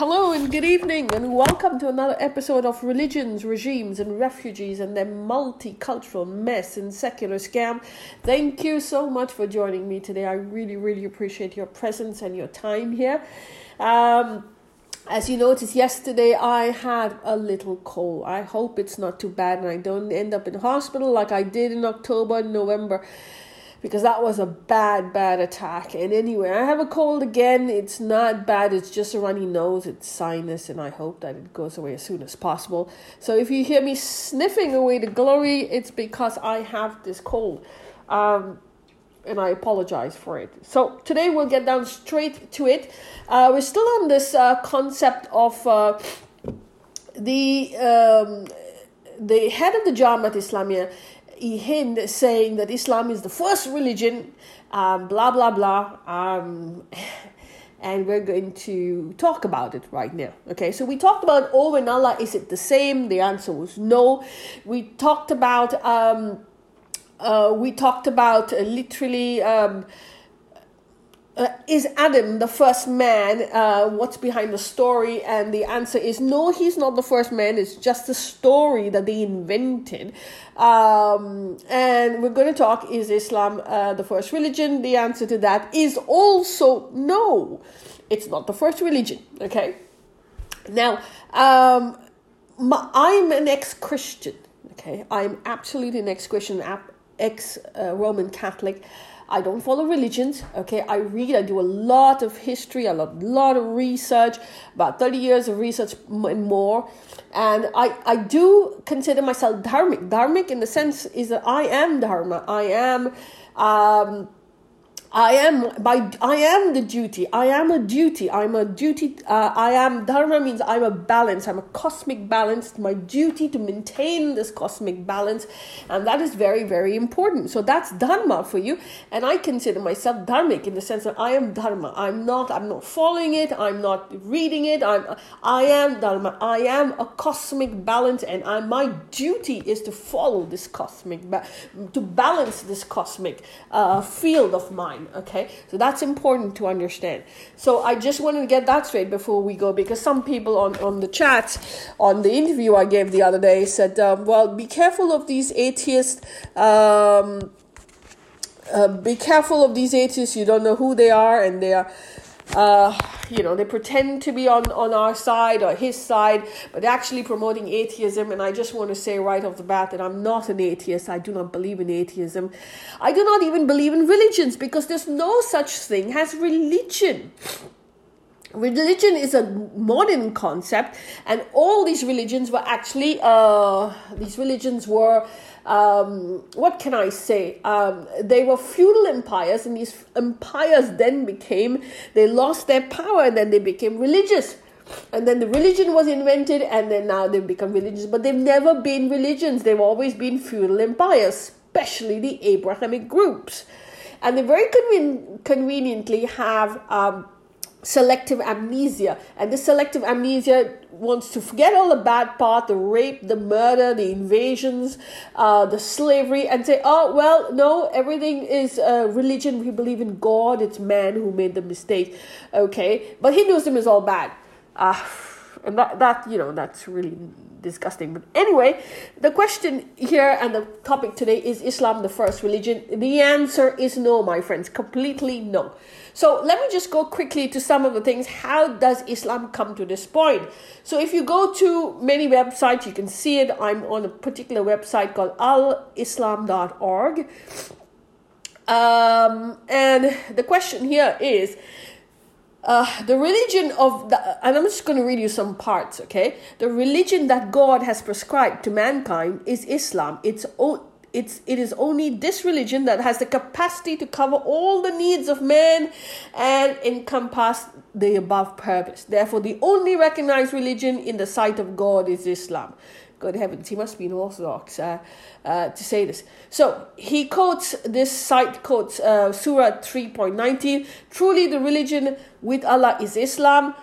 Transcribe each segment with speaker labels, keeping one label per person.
Speaker 1: Hello and good evening, and welcome to another episode of Religions, Regimes, and Refugees and their multicultural mess and secular scam. Thank you so much for joining me today. I really, really appreciate your presence and your time here. Um, as you noticed yesterday, I had a little cold. I hope it's not too bad and I don't end up in hospital like I did in October and November because that was a bad, bad attack. And anyway, I have a cold again. It's not bad, it's just a runny nose, it's sinus, and I hope that it goes away as soon as possible. So if you hear me sniffing away the glory, it's because I have this cold. Um, and I apologize for it. So today we'll get down straight to it. Uh, we're still on this uh, concept of uh, the um, the head of the Jamaat Islamiyah Hind saying that Islam is the first religion, um, blah, blah, blah. Um, and we're going to talk about it right now. Okay, so we talked about oh, and Allah, is it the same? The answer was no. We talked about, um, uh, we talked about uh, literally. Um, uh, is Adam the first man? Uh, what's behind the story? And the answer is no, he's not the first man. It's just a story that they invented. Um, and we're going to talk is Islam uh, the first religion? The answer to that is also no, it's not the first religion. Okay. Now, um, my, I'm an ex Christian. Okay. I'm absolutely an ex Christian, ex Roman Catholic. I don't follow religions. Okay, I read. I do a lot of history, a lot, lot of research, about thirty years of research and more. And I, I do consider myself dharmic. Dharmic in the sense is that I am dharma. I am. Um, I am by I am the duty. I am a duty. I'm a duty. Uh, I am dharma means I'm a balance. I'm a cosmic balance. It's my duty to maintain this cosmic balance, and that is very very important. So that's dharma for you, and I consider myself dharmic in the sense that I am dharma. I'm not. I'm not following it. I'm not reading it. I'm. I am dharma. I am a cosmic balance, and I my duty is to follow this cosmic, to balance this cosmic uh, field of mine time. Okay, so that's important to understand. So I just wanted to get that straight before we go because some people on on the chat on the interview I gave the other day said, um, "Well, be careful of these atheists." Um, uh, be careful of these atheists. You don't know who they are, and they are uh, you know, they pretend to be on, on our side or his side, but actually promoting atheism. And I just want to say right off the bat that I'm not an atheist. I do not believe in atheism. I do not even believe in religions because there's no such thing as religion. Religion is a modern concept, and all these religions were actually, uh, these religions were um, what can I say? Um, they were feudal empires, and these empires then became, they lost their power, and then they became religious. And then the religion was invented, and then now they've become religious. But they've never been religions, they've always been feudal empires, especially the Abrahamic groups. And they very conven- conveniently have. Um, selective amnesia. And this selective amnesia wants to forget all the bad part, the rape, the murder, the invasions, uh, the slavery, and say, oh, well, no, everything is uh, religion. We believe in God. It's man who made the mistake. Okay. But Hinduism is all bad. Uh, and that, that, you know, that's really disgusting. But anyway, the question here and the topic today is Islam the first religion? The answer is no, my friends, completely no. So let me just go quickly to some of the things. How does Islam come to this point? So if you go to many websites, you can see it. I'm on a particular website called alislam.org. Um, and the question here is uh, the religion of the, and I'm just going to read you some parts, okay? The religion that God has prescribed to mankind is Islam. It's it's it is only this religion that has the capacity to cover all the needs of man and encompass the above purpose. Therefore, the only recognized religion in the sight of God is Islam. God heavens, he must be an Orthodox uh, uh, to say this. So he quotes this site quotes uh, Surah three point nineteen. Truly, the religion with Allah is Islam,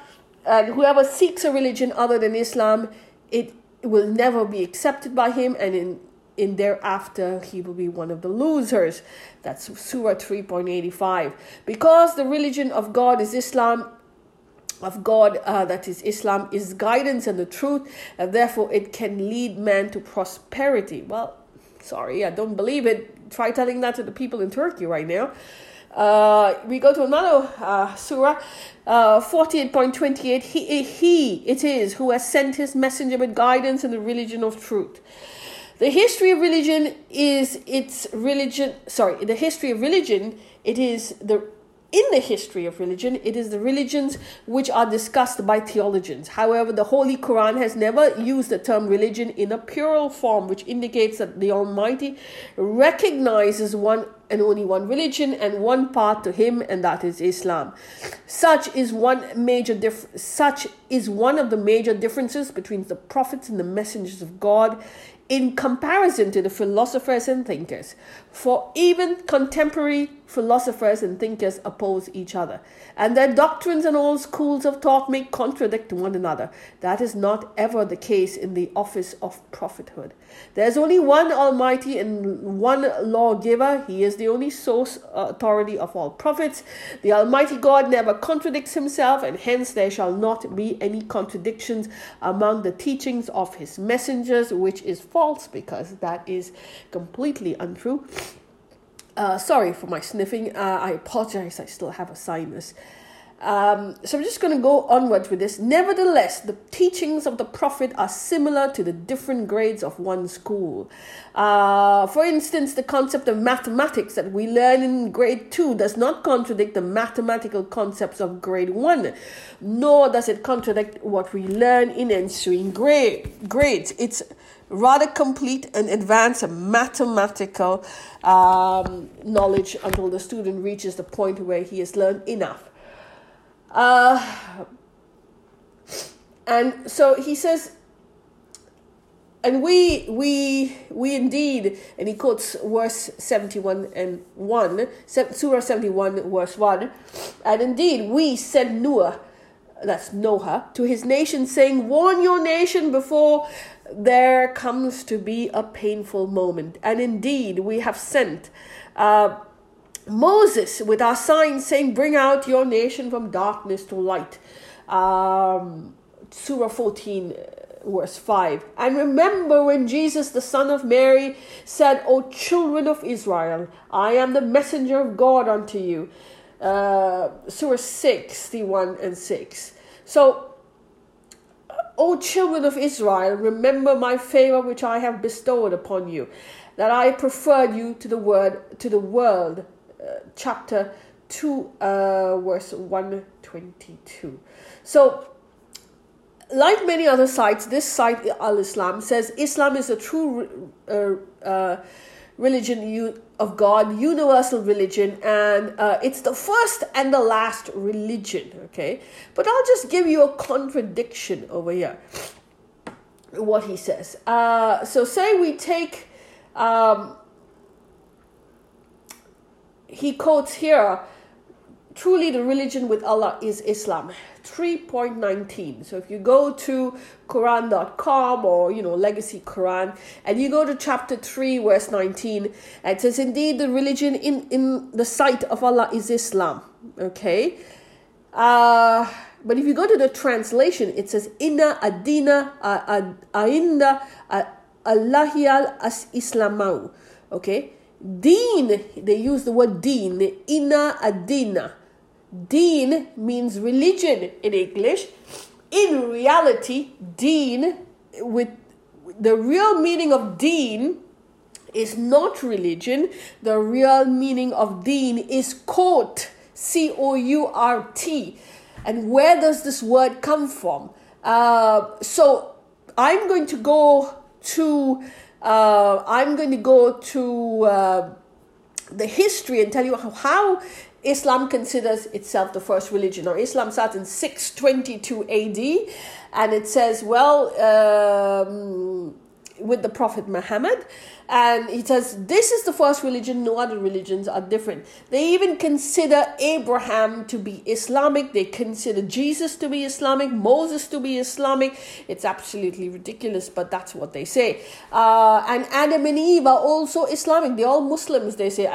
Speaker 1: and whoever seeks a religion other than Islam, it will never be accepted by him, and in in thereafter he will be one of the losers. That's Surah 3.85. Because the religion of God is Islam, of God, uh, that is Islam, is guidance and the truth, and therefore it can lead man to prosperity. Well, sorry, I don't believe it. Try telling that to the people in Turkey right now. Uh, we go to another uh, surah, uh, 48.28. He, he it is who has sent his messenger with guidance and the religion of truth. The history of religion is its religion, sorry, the history of religion, it is the in the history of religion, it is the religions which are discussed by theologians. However, the Holy Quran has never used the term religion in a plural form, which indicates that the Almighty recognizes one and only one religion and one path to him and that is Islam. Such is one major dif- such is one of the major differences between the prophets and the messengers of God in comparison to the philosophers and thinkers. For even contemporary philosophers and thinkers oppose each other, and their doctrines and all schools of thought may contradict one another. That is not ever the case in the office of prophethood. There is only one Almighty and one lawgiver. He is the only source authority of all prophets. The Almighty God never contradicts himself, and hence there shall not be any contradictions among the teachings of his messengers, which is false because that is completely untrue. Uh, sorry for my sniffing. Uh, I apologize. I still have a sinus. Um, so I'm just going to go onwards with this. Nevertheless, the teachings of the Prophet are similar to the different grades of one school. Uh, for instance, the concept of mathematics that we learn in grade 2 does not contradict the mathematical concepts of grade 1, nor does it contradict what we learn in ensuing grade, grades. It's rather complete and advanced mathematical um, knowledge until the student reaches the point where he has learned enough. Uh, and so he says, and we we we indeed, and he quotes verse seventy one and one, Surah seventy one verse one, and indeed we sent Noah, that's Noah, to his nation, saying, "Warn your nation before there comes to be a painful moment. And indeed, we have sent uh, Moses with our sign saying, Bring out your nation from darkness to light. Um, Surah 14, verse 5. And remember when Jesus, the Son of Mary, said, O children of Israel, I am the messenger of God unto you. Uh, Surah 61 and 6. So O children of Israel, remember my favor which I have bestowed upon you, that I preferred you to the word to the world. Chapter 2 uh, verse 122. So like many other sites, this site Al Islam says Islam is a true uh, uh religion of God, universal religion, and uh, it's the first and the last religion, okay? But I'll just give you a contradiction over here. What he says. Uh, so, say we take, um, he quotes here, truly the religion with Allah is Islam. 3.19. So if you go to Quran.com or you know Legacy Quran and you go to chapter 3 verse 19 it says indeed the religion in in the sight of Allah is Islam. Okay? Uh but if you go to the translation it says inna adina ainda allahiyal as islamau. Okay? Deen, they use the word deen, inna adina Deen means religion in English. In reality, deen, with the real meaning of deen, is not religion. The real meaning of deen is court, C O U R T. And where does this word come from? Uh, so I'm going to go to uh, I'm going to go to uh, the history and tell you how, how Islam considers itself the first religion. Now, Islam starts in 622 AD, and it says, well, um, with the Prophet Muhammad, and he says, This is the first religion, no other religions are different. They even consider Abraham to be Islamic, they consider Jesus to be Islamic, Moses to be Islamic. It's absolutely ridiculous, but that's what they say. Uh, and Adam and Eve are also Islamic, they're all Muslims, they say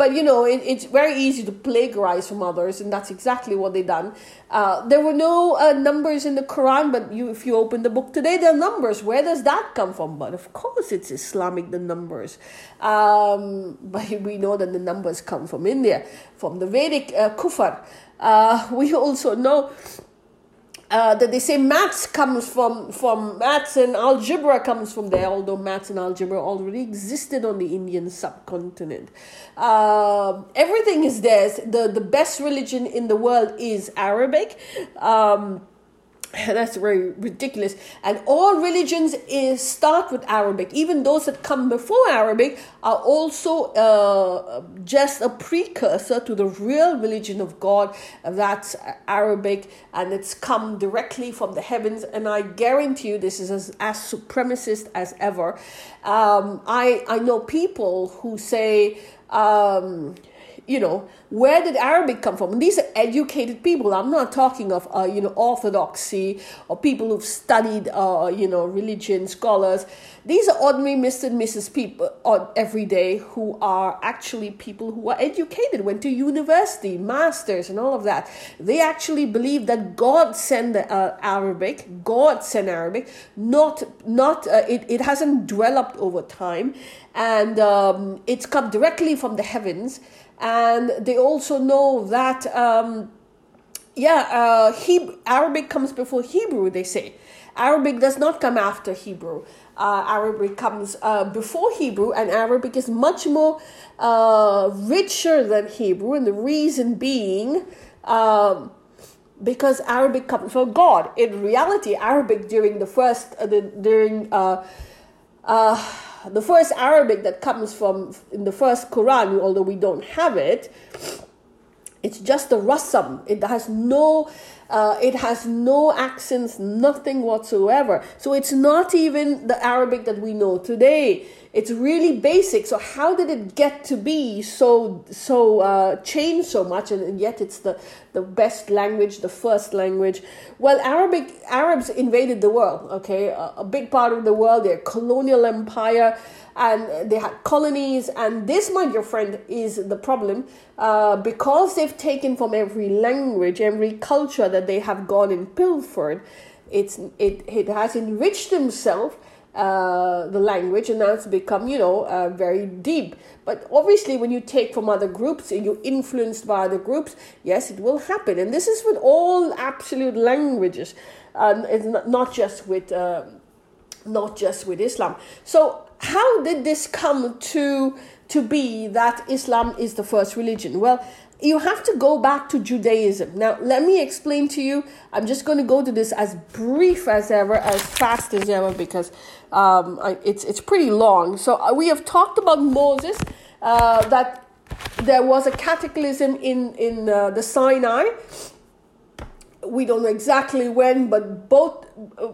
Speaker 1: but you know, it, it's very easy to plagiarize from others, and that's exactly what they done. Uh, there were no uh, numbers in the Quran, but you, if you open the book today, there are numbers. Where does that come from? But of course, it's Islamic, the numbers. Um, but we know that the numbers come from India, from the Vedic uh, Kufar. Uh, we also know uh, that they say maths comes from from maths and algebra comes from there, although maths and algebra already existed on the Indian subcontinent. Uh, everything is there. The the best religion in the world is Arabic. Um, that's very ridiculous. And all religions is start with Arabic. Even those that come before Arabic are also uh, just a precursor to the real religion of God. That's Arabic, and it's come directly from the heavens. And I guarantee you, this is as, as supremacist as ever. Um, I I know people who say. Um, you know, where did Arabic come from? And these educated people. I'm not talking of, uh, you know, orthodoxy or people who've studied, uh, you know, religion, scholars. These are ordinary Mr. and Mrs. people on every day who are actually people who are educated, went to university, masters, and all of that. They actually believe that God sent uh, Arabic, God sent Arabic, not, not uh, it, it hasn't developed over time, and um, it's come directly from the heavens and they also know that um, yeah uh, arabic comes before hebrew they say arabic does not come after hebrew uh, arabic comes uh, before hebrew and arabic is much more uh, richer than hebrew and the reason being um, because Arabic comes from God. In reality, Arabic during the first, uh, the, during uh, uh, the first Arabic that comes from in the first Quran, although we don't have it, it's just the rasam. It has no, uh, it has no accents, nothing whatsoever. So it's not even the Arabic that we know today. It's really basic. So how did it get to be so so uh, changed so much, and, and yet it's the the best language, the first language? Well, Arabic Arabs invaded the world. Okay, a, a big part of the world. Their colonial empire, and they had colonies. And this, my dear friend, is the problem uh, because they've taken from every language, every culture that they have gone and pilfered. It's it it has enriched themselves uh, the language and now it's become you know uh, very deep but obviously when you take from other groups and you're influenced by other groups yes it will happen and this is with all absolute languages um, it's not, not just with uh, not just with islam so how did this come to to be that islam is the first religion well you have to go back to Judaism. Now, let me explain to you. I'm just going to go to this as brief as ever, as fast as ever, because um, I, it's it's pretty long. So uh, we have talked about Moses, uh, that there was a cataclysm in in uh, the Sinai. We don't know exactly when, but both. Uh,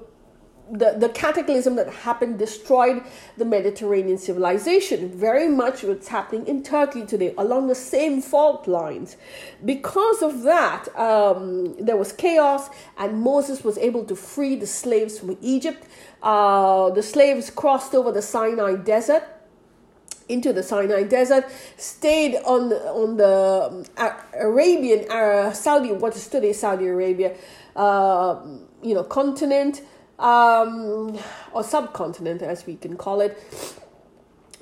Speaker 1: the, the cataclysm that happened destroyed the Mediterranean civilization. Very much what's happening in Turkey today along the same fault lines. Because of that, um, there was chaos, and Moses was able to free the slaves from Egypt. Uh, the slaves crossed over the Sinai desert into the Sinai desert, stayed on on the um, Arabian, uh, Saudi, what is today Saudi Arabia, uh, you know, continent um, or subcontinent, as we can call it,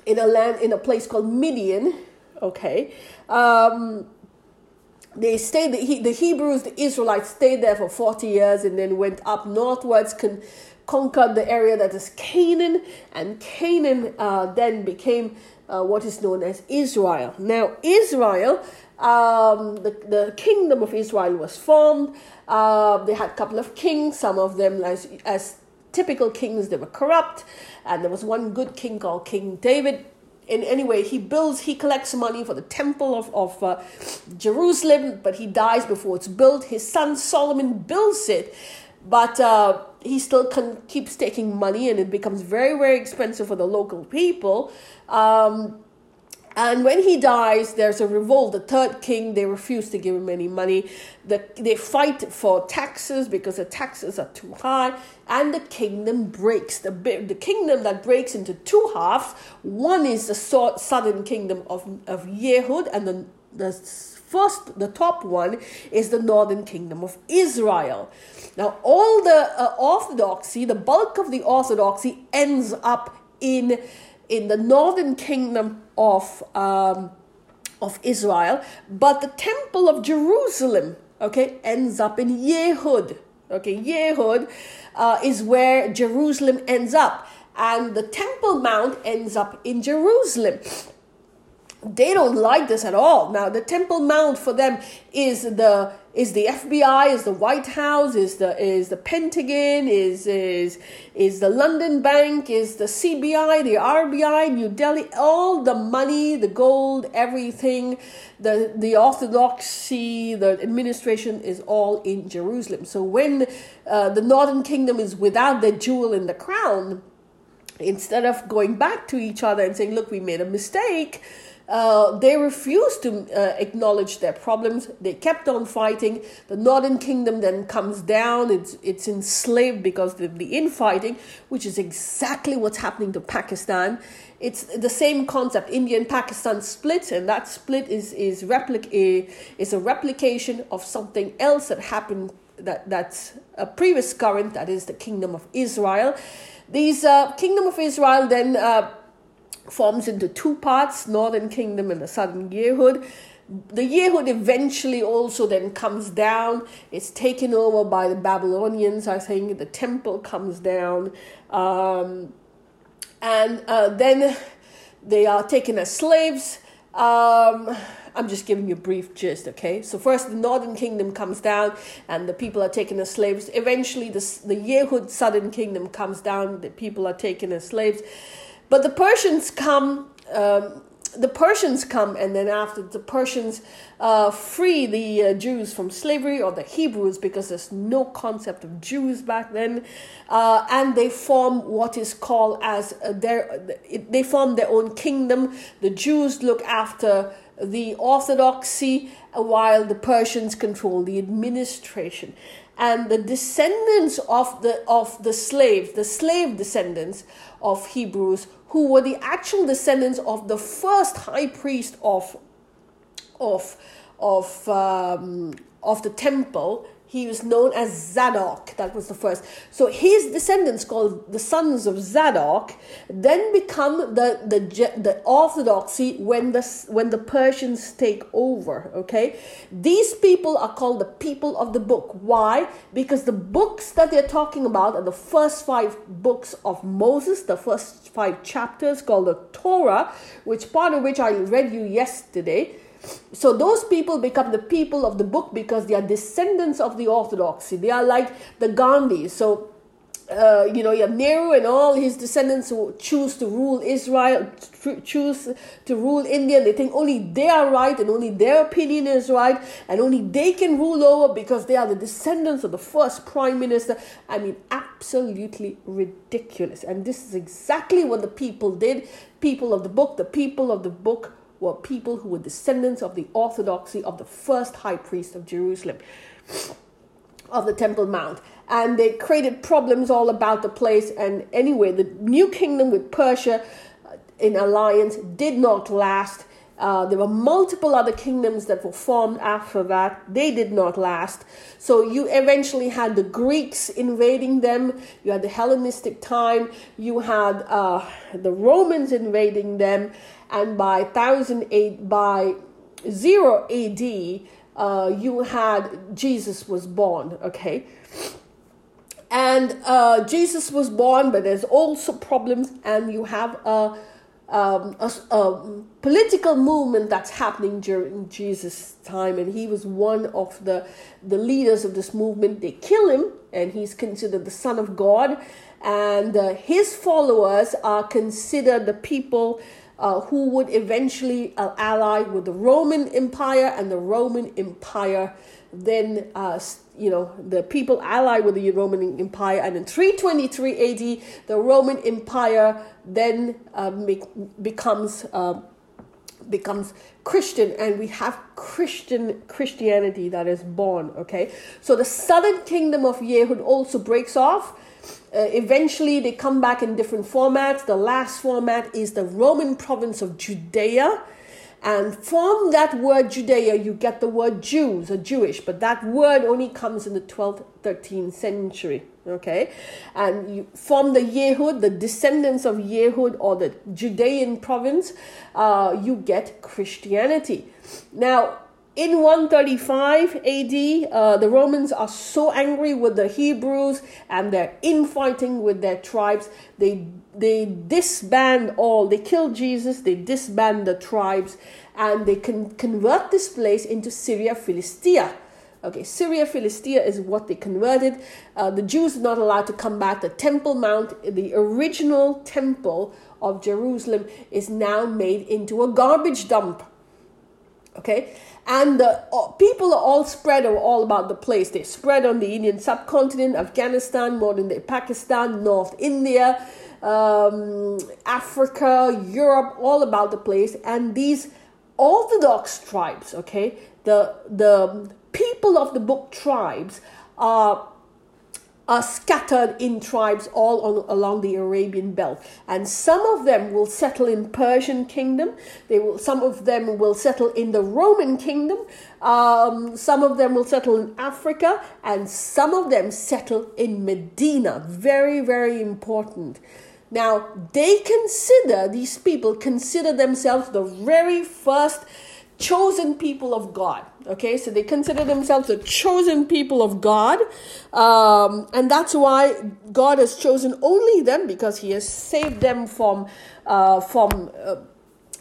Speaker 1: in a land in a place called Midian. Okay, um, they stayed. The, the Hebrews, the Israelites, stayed there for forty years, and then went up northwards. Con- conquered the area that is Canaan, and Canaan uh, then became uh, what is known as Israel. Now, Israel, um, the, the kingdom of Israel was formed. Uh, they had a couple of kings, some of them as, as typical kings, they were corrupt. And there was one good king called King David. In anyway, he builds, he collects money for the temple of, of uh, Jerusalem, but he dies before it's built. His son Solomon builds it, but uh, he still can, keeps taking money, and it becomes very, very expensive for the local people. Um, And when he dies, there's a revolt. The third king, they refuse to give him any money. The, they fight for taxes because the taxes are too high. And the kingdom breaks. The, the kingdom that breaks into two halves one is the southern kingdom of, of Yehud, and the, the first, the top one is the northern kingdom of Israel. Now, all the uh, orthodoxy, the bulk of the orthodoxy ends up in in the northern kingdom of um, of Israel, but the temple of Jerusalem, okay, ends up in Yehud. Okay, Yehud uh, is where Jerusalem ends up, and the Temple Mount ends up in Jerusalem they don't like this at all. Now, the Temple Mount for them is the is the FBI, is the White House, is the is the Pentagon, is is is the London Bank, is the CBI, the RBI, New Delhi, all the money, the gold, everything, the the orthodoxy, the administration is all in Jerusalem. So when uh, the Northern Kingdom is without the jewel in the crown, instead of going back to each other and saying, "Look, we made a mistake," Uh, they refused to uh, acknowledge their problems. They kept on fighting. The Northern Kingdom then comes down. It's it's enslaved because of the infighting, which is exactly what's happening to Pakistan. It's the same concept. India and Pakistan split, and that split is is replic is a replication of something else that happened that that's a previous current. That is the Kingdom of Israel. These uh, Kingdom of Israel then uh, forms into two parts northern kingdom and the southern yehud the yehud eventually also then comes down it's taken over by the babylonians i think the temple comes down um, and uh, then they are taken as slaves um, I'm just giving you a brief gist, okay? So first, the northern kingdom comes down, and the people are taken as slaves. Eventually, the the Yehud southern kingdom comes down. The people are taken as slaves. But the Persians come. Um, the Persians come, and then after the Persians uh, free the uh, Jews from slavery, or the Hebrews, because there's no concept of Jews back then, uh, and they form what is called as uh, their. They form their own kingdom. The Jews look after the orthodoxy, while the Persians control the administration and the descendants of the of the slaves the slave descendants of hebrews who were the actual descendants of the first high priest of of of um, of the temple he was known as Zadok. That was the first. So his descendants, called the sons of Zadok, then become the the, the orthodoxy when the when the Persians take over. Okay, these people are called the people of the book. Why? Because the books that they're talking about are the first five books of Moses, the first five chapters called the Torah, which part of which I read you yesterday so those people become the people of the book because they are descendants of the orthodoxy. They are like the Gandhis. So uh, you know, you have Nehru and all his descendants who choose to rule Israel, choose to rule India. They think only they are right and only their opinion is right, and only they can rule over because they are the descendants of the first prime minister. I mean, absolutely ridiculous. And this is exactly what the people did. People of the book, the people of the book were people who were descendants of the orthodoxy of the first high priest of Jerusalem, of the Temple Mount. And they created problems all about the place. And anyway, the new kingdom with Persia uh, in alliance did not last. Uh, there were multiple other kingdoms that were formed after that. They did not last. So you eventually had the Greeks invading them. You had the Hellenistic time. You had uh, the Romans invading them and by 1008 by 0 AD uh, you had Jesus was born okay and uh, Jesus was born but there's also problems and you have a, um, a, a, political movement that's happening during Jesus' time, and he was one of the the leaders of this movement. They kill him, and he's considered the son of God, and uh, his followers are considered the people uh, who would eventually uh, ally with the Roman Empire, and the Roman Empire then, uh, you know, the people allied with the Roman Empire, and in 323 AD, the Roman Empire then uh, make, becomes uh, becomes Christian and we have Christian Christianity that is born. Okay, so the southern kingdom of Yehud also breaks off. Uh, eventually, they come back in different formats. The last format is the Roman province of Judea. And from that word Judea, you get the word Jews or Jewish, but that word only comes in the 12th, 13th century. Okay, and you, from the Yehud, the descendants of Yehud or the Judean province, uh, you get Christianity. Now, in 135 AD, uh, the Romans are so angry with the Hebrews and they're infighting with their tribes. They they disband all. They kill Jesus. They disband the tribes, and they can convert this place into Syria Philistia. Okay, Syria Philistia is what they converted. Uh, the Jews are not allowed to come back. The Temple Mount, the original temple of Jerusalem, is now made into a garbage dump. Okay, and the uh, people are all spread all about the place. They spread on the Indian subcontinent, Afghanistan, modern day Pakistan, North India, um, Africa, Europe, all about the place. And these Orthodox tribes, okay, the the people of the book tribes are are scattered in tribes all on, along the Arabian belt, and some of them will settle in Persian kingdom. They will. Some of them will settle in the Roman kingdom. Um, some of them will settle in Africa, and some of them settle in Medina. Very, very important. Now they consider these people consider themselves the very first chosen people of God. Okay, so they consider themselves the chosen people of God, um, and that's why God has chosen only them because He has saved them from uh, from uh,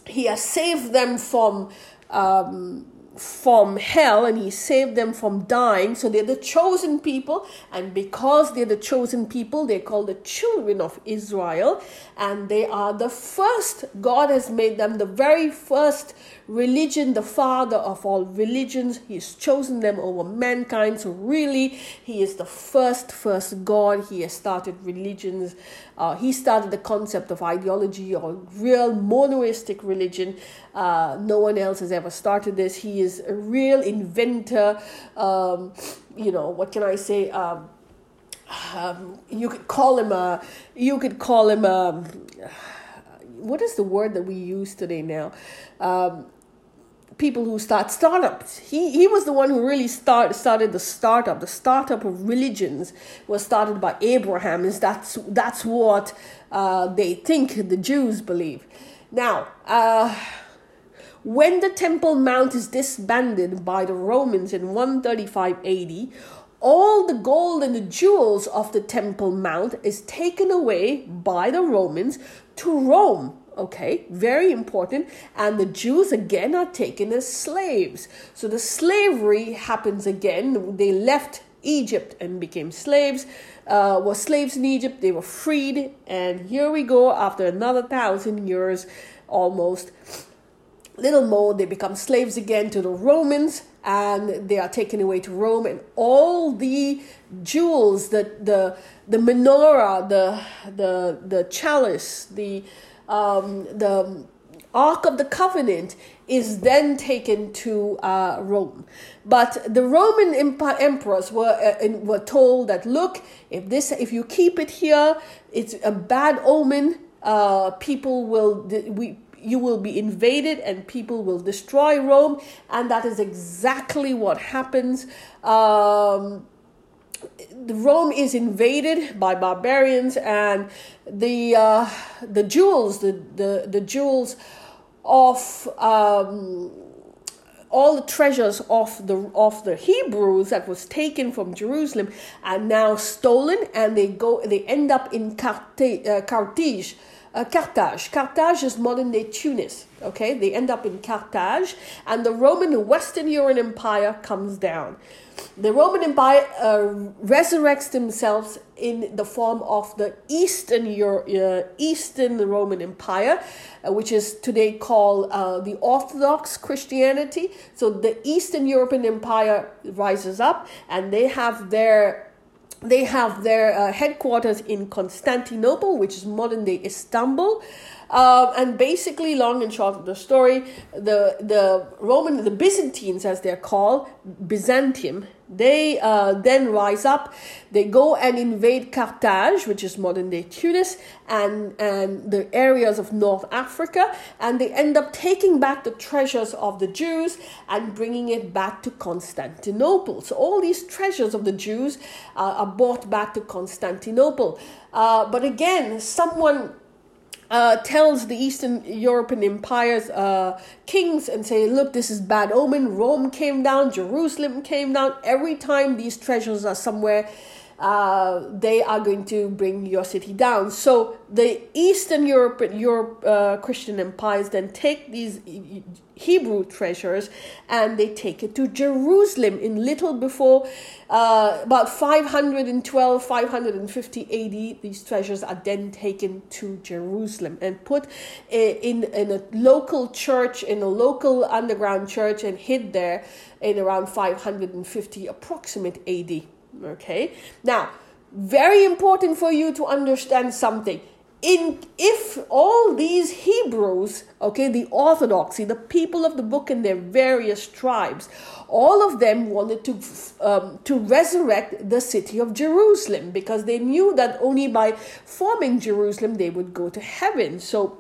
Speaker 1: He has saved them from. Um, from hell and he saved them from dying. So they're the chosen people, and because they're the chosen people, they're called the children of Israel, and they are the first. God has made them the very first religion, the father of all religions. He's chosen them over mankind. So, really, He is the first, first God. He has started religions. Uh, he started the concept of ideology or real monoistic religion. Uh, no one else has ever started this. He is a real inventor. Um, you know, what can I say? Um, um, you could call him a, you could call him a, what is the word that we use today now? Um, people who start startups. He, he was the one who really start, started the startup. The startup of religions was started by Abraham. Is that's that's what uh, they think the Jews believe. Now, uh, when the Temple Mount is disbanded by the Romans in 135 AD, all the gold and the jewels of the Temple Mount is taken away by the Romans to Rome Okay, very important. And the Jews again are taken as slaves. So the slavery happens again. They left Egypt and became slaves, uh, were slaves in Egypt. They were freed. And here we go, after another thousand years almost, little more, they become slaves again to the Romans and they are taken away to Rome. And all the jewels, the, the, the menorah, the, the, the chalice, the um, the Ark of the Covenant is then taken to uh, Rome. But the Roman emp- emperors were uh, were told that look, if this if you keep it here, it's a bad omen. Uh, people will we you will be invaded and people will destroy Rome, and that is exactly what happens. Um, Rome is invaded by barbarians, and the uh, the jewels, the, the, the jewels of um, all the treasures of the of the Hebrews that was taken from Jerusalem are now stolen, and they go they end up in. Uh, Carthage. Uh, Carthage. Carthage is modern day Tunis. Okay, they end up in Carthage, and the Roman Western European Empire comes down. The Roman Empire uh, resurrects themselves in the form of the Eastern Euro- uh, Eastern Roman Empire, uh, which is today called uh, the Orthodox Christianity. So the Eastern European Empire rises up, and they have their they have their uh, headquarters in Constantinople, which is modern day Istanbul. Um, and basically, long and short of the story, the the Roman, the Byzantines, as they're called, Byzantium, they uh, then rise up. They go and invade Carthage, which is modern day Tunis, and and the areas of North Africa, and they end up taking back the treasures of the Jews and bringing it back to Constantinople. So all these treasures of the Jews uh, are brought back to Constantinople. Uh, but again, someone uh, tells the Eastern European empires uh, kings and say, look, this is bad omen. Rome came down, Jerusalem came down. Every time these treasures are somewhere, uh, they are going to bring your city down. So the Eastern Europe, Europe uh, Christian empires then take these Hebrew treasures and they take it to Jerusalem in little before uh, about 512, 550 AD. These treasures are then taken to Jerusalem and put in, in a local church, in a local underground church, and hid there in around 550 approximate AD. Okay, now, very important for you to understand something. In if all these Hebrews, okay, the Orthodoxy, the people of the book and their various tribes, all of them wanted to um, to resurrect the city of Jerusalem because they knew that only by forming Jerusalem they would go to heaven. So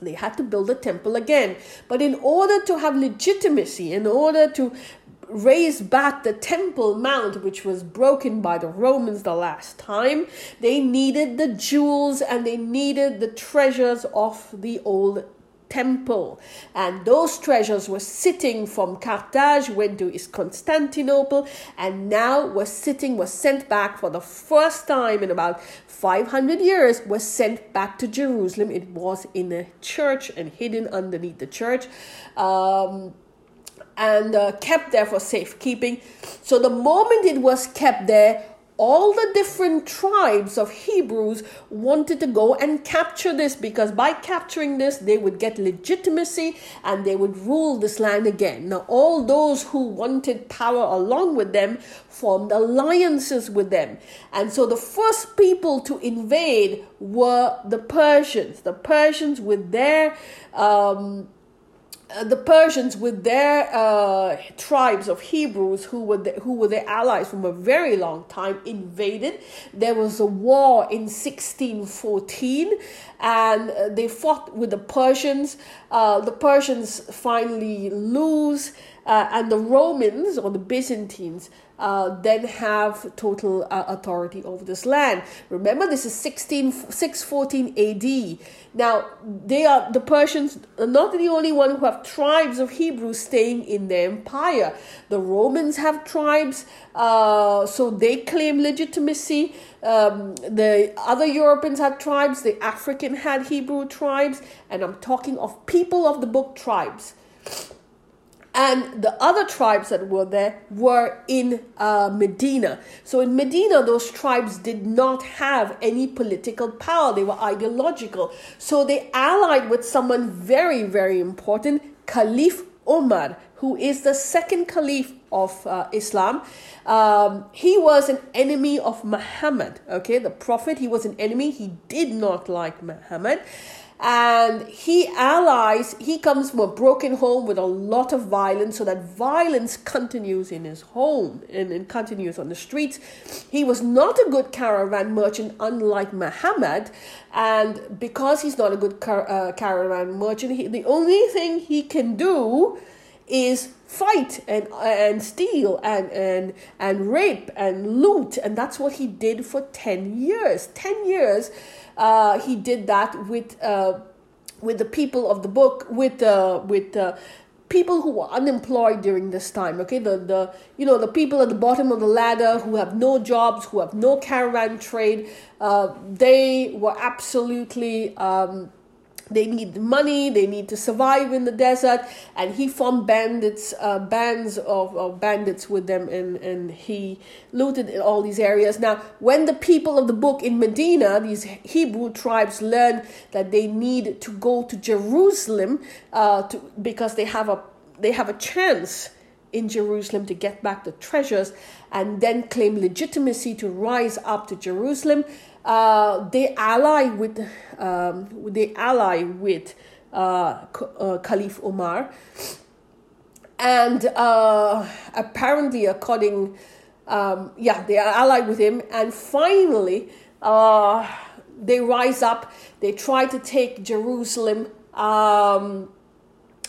Speaker 1: they had to build a temple again. But in order to have legitimacy, in order to raise back the Temple Mount, which was broken by the Romans the last time. They needed the jewels and they needed the treasures of the old temple. And those treasures were sitting from Carthage, went to is Constantinople, and now was sitting, was sent back for the first time in about 500 years, was sent back to Jerusalem. It was in a church and hidden underneath the church. Um, and uh, kept there for safekeeping. So the moment it was kept there, all the different tribes of Hebrews wanted to go and capture this because by capturing this, they would get legitimacy and they would rule this land again. Now, all those who wanted power along with them formed alliances with them. And so the first people to invade were the Persians. The Persians, with their um, the Persians, with their uh, tribes of Hebrews, who were the, who were their allies from a very long time, invaded. There was a war in 1614, and uh, they fought with the Persians. Uh, the Persians finally lose, uh, and the Romans or the Byzantines uh, then have total uh, authority over this land. Remember, this is 16, 614 AD. Now, they are the Persians are not the only one who have tribes of Hebrews staying in their empire. The Romans have tribes, uh, so they claim legitimacy. Um, the other Europeans had tribes. The African had Hebrew tribes, and I'm talking of people of the book tribes and the other tribes that were there were in uh, Medina. So in Medina, those tribes did not have any political power, they were ideological. So they allied with someone very, very important, Caliph Umar, who is the second caliph of uh, Islam. Um, he was an enemy of Muhammad, okay, the prophet. He was an enemy, he did not like Muhammad and he allies he comes from a broken home with a lot of violence so that violence continues in his home and, and continues on the streets. He was not a good caravan merchant unlike muhammad and because he's not a good car, uh, caravan merchant he, the only thing he can do is fight and and steal and and and rape and loot and that's what he did for 10 years 10 years uh, he did that with uh, with the people of the book, with uh, with uh, people who were unemployed during this time. Okay, the the you know the people at the bottom of the ladder who have no jobs, who have no caravan trade. Uh, they were absolutely. Um, they need money they need to survive in the desert and he formed bandits uh, bands of, of bandits with them and, and he looted in all these areas now when the people of the book in medina these hebrew tribes learned that they need to go to jerusalem uh, to, because they have a they have a chance in Jerusalem to get back the treasures and then claim legitimacy to rise up to Jerusalem. Uh, they ally with um, they ally with uh, uh, Caliph Umar, and uh, apparently, according um, yeah, they are allied with him, and finally, uh, they rise up. They try to take Jerusalem, um,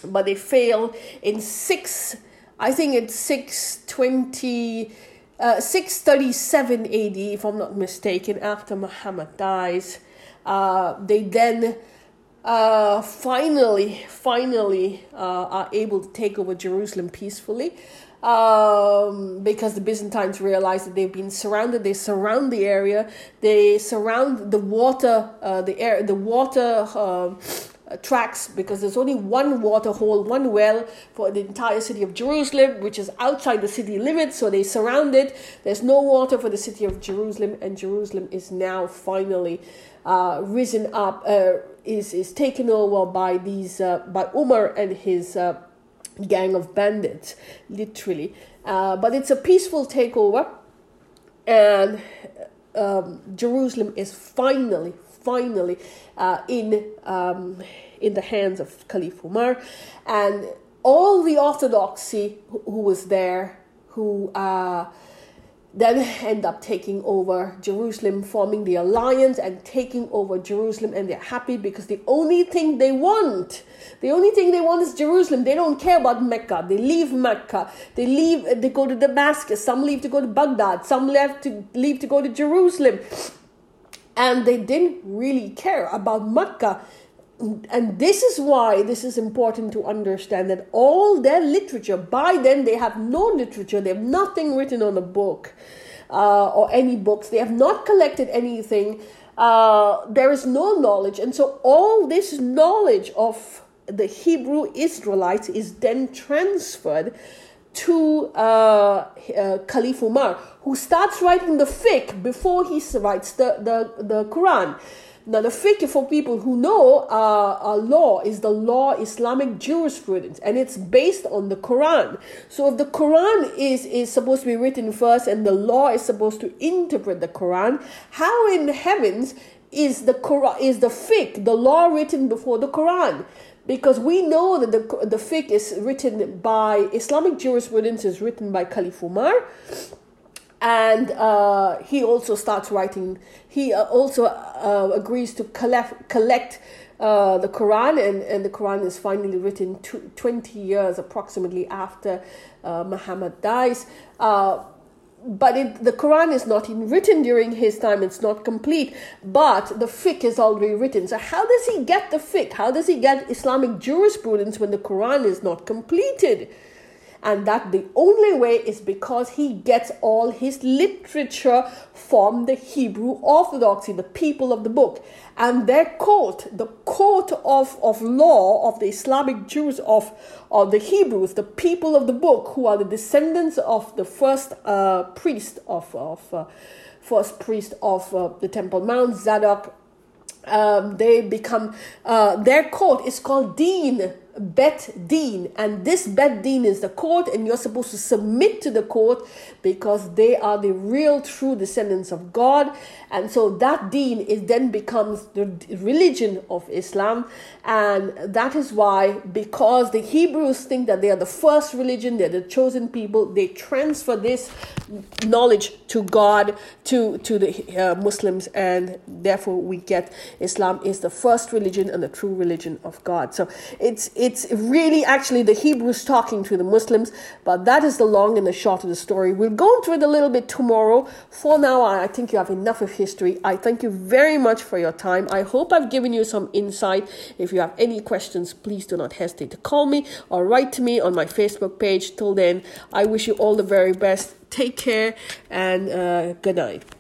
Speaker 1: but they fail in six. I think it's six twenty. Uh, 637 AD, if I'm not mistaken, after Muhammad dies, uh, they then uh, finally, finally uh, are able to take over Jerusalem peacefully um, because the Byzantines realize that they've been surrounded. They surround the area. They surround the water, uh, the air, the water. Uh, tracks because there's only one water hole, one well for the entire city of Jerusalem, which is outside the city limits. So they surround it. There's no water for the city of Jerusalem, and Jerusalem is now finally uh, risen up, uh, is is taken over by these uh, by Umar and his uh, gang of bandits, literally. Uh, but it's a peaceful takeover, and um, Jerusalem is finally, finally uh, in um, in the hands of Caliph Umar, and all the orthodoxy who, was there, who uh, then end up taking over Jerusalem, forming the alliance and taking over Jerusalem, and they're happy because the only thing they want, the only thing they want is Jerusalem. They don't care about Mecca. They leave Mecca. They leave. They go to Damascus. Some leave to go to Baghdad. Some left to leave to go to Jerusalem, and they didn't really care about Mecca and this is why this is important to understand that all their literature by then they have no literature they have nothing written on a book uh, or any books. They have not collected anything. Uh, there is no knowledge. And so all this knowledge of the hebrew israelites is then transferred to uh, uh, Caliph Umar, who starts writing the fiqh before he writes the, the, the Quran. Now, the fiqh for people who know uh, uh, law is the law Islamic jurisprudence, and it's based on the Quran. So, if the Quran is is supposed to be written first, and the law is supposed to interpret the Quran, how in heavens is the Quran is the fiqh the law written before the Quran? Because we know that the the fiqh is written by Islamic jurisprudence is written by Caliph Umar and uh, he also starts writing. He uh, also uh, agrees to collect collect uh, the Quran, and, and the Quran is finally written tw- twenty years approximately after uh, Muhammad dies. But it, the Quran is not written during his time; it's not complete. But the fiqh is already written. So how does he get the fiqh? How does he get Islamic jurisprudence when the Quran is not completed? And that the only way is because he gets all his literature from the Hebrew Orthodoxy, the people of the book. And their court, the court of, of law of the Islamic Jews, of, of the Hebrews, the people of the book, who are the descendants of the first uh, priest of, of uh, first priest of uh, the Temple Mount, Zadok, um, they become, uh, their court is called Deen Bet Din, and this Bet Din is the court, and you're supposed to submit to the court because they are the real true descendants of God, and so that Deen is then becomes the religion of Islam, and that is why because the Hebrews think that they are the first religion, they're the chosen people, they transfer this knowledge to God to to the uh, Muslims, and therefore we get Islam is the first religion and the true religion of God. So it's it's really actually the Hebrews talking to the Muslims, but that is the long and the short of the story. We'll go into it a little bit tomorrow. For now, I think you have enough of history. I thank you very much for your time. I hope I've given you some insight. If you have any questions, please do not hesitate to call me or write to me on my Facebook page. Till then, I wish you all the very best. Take care and uh, good night.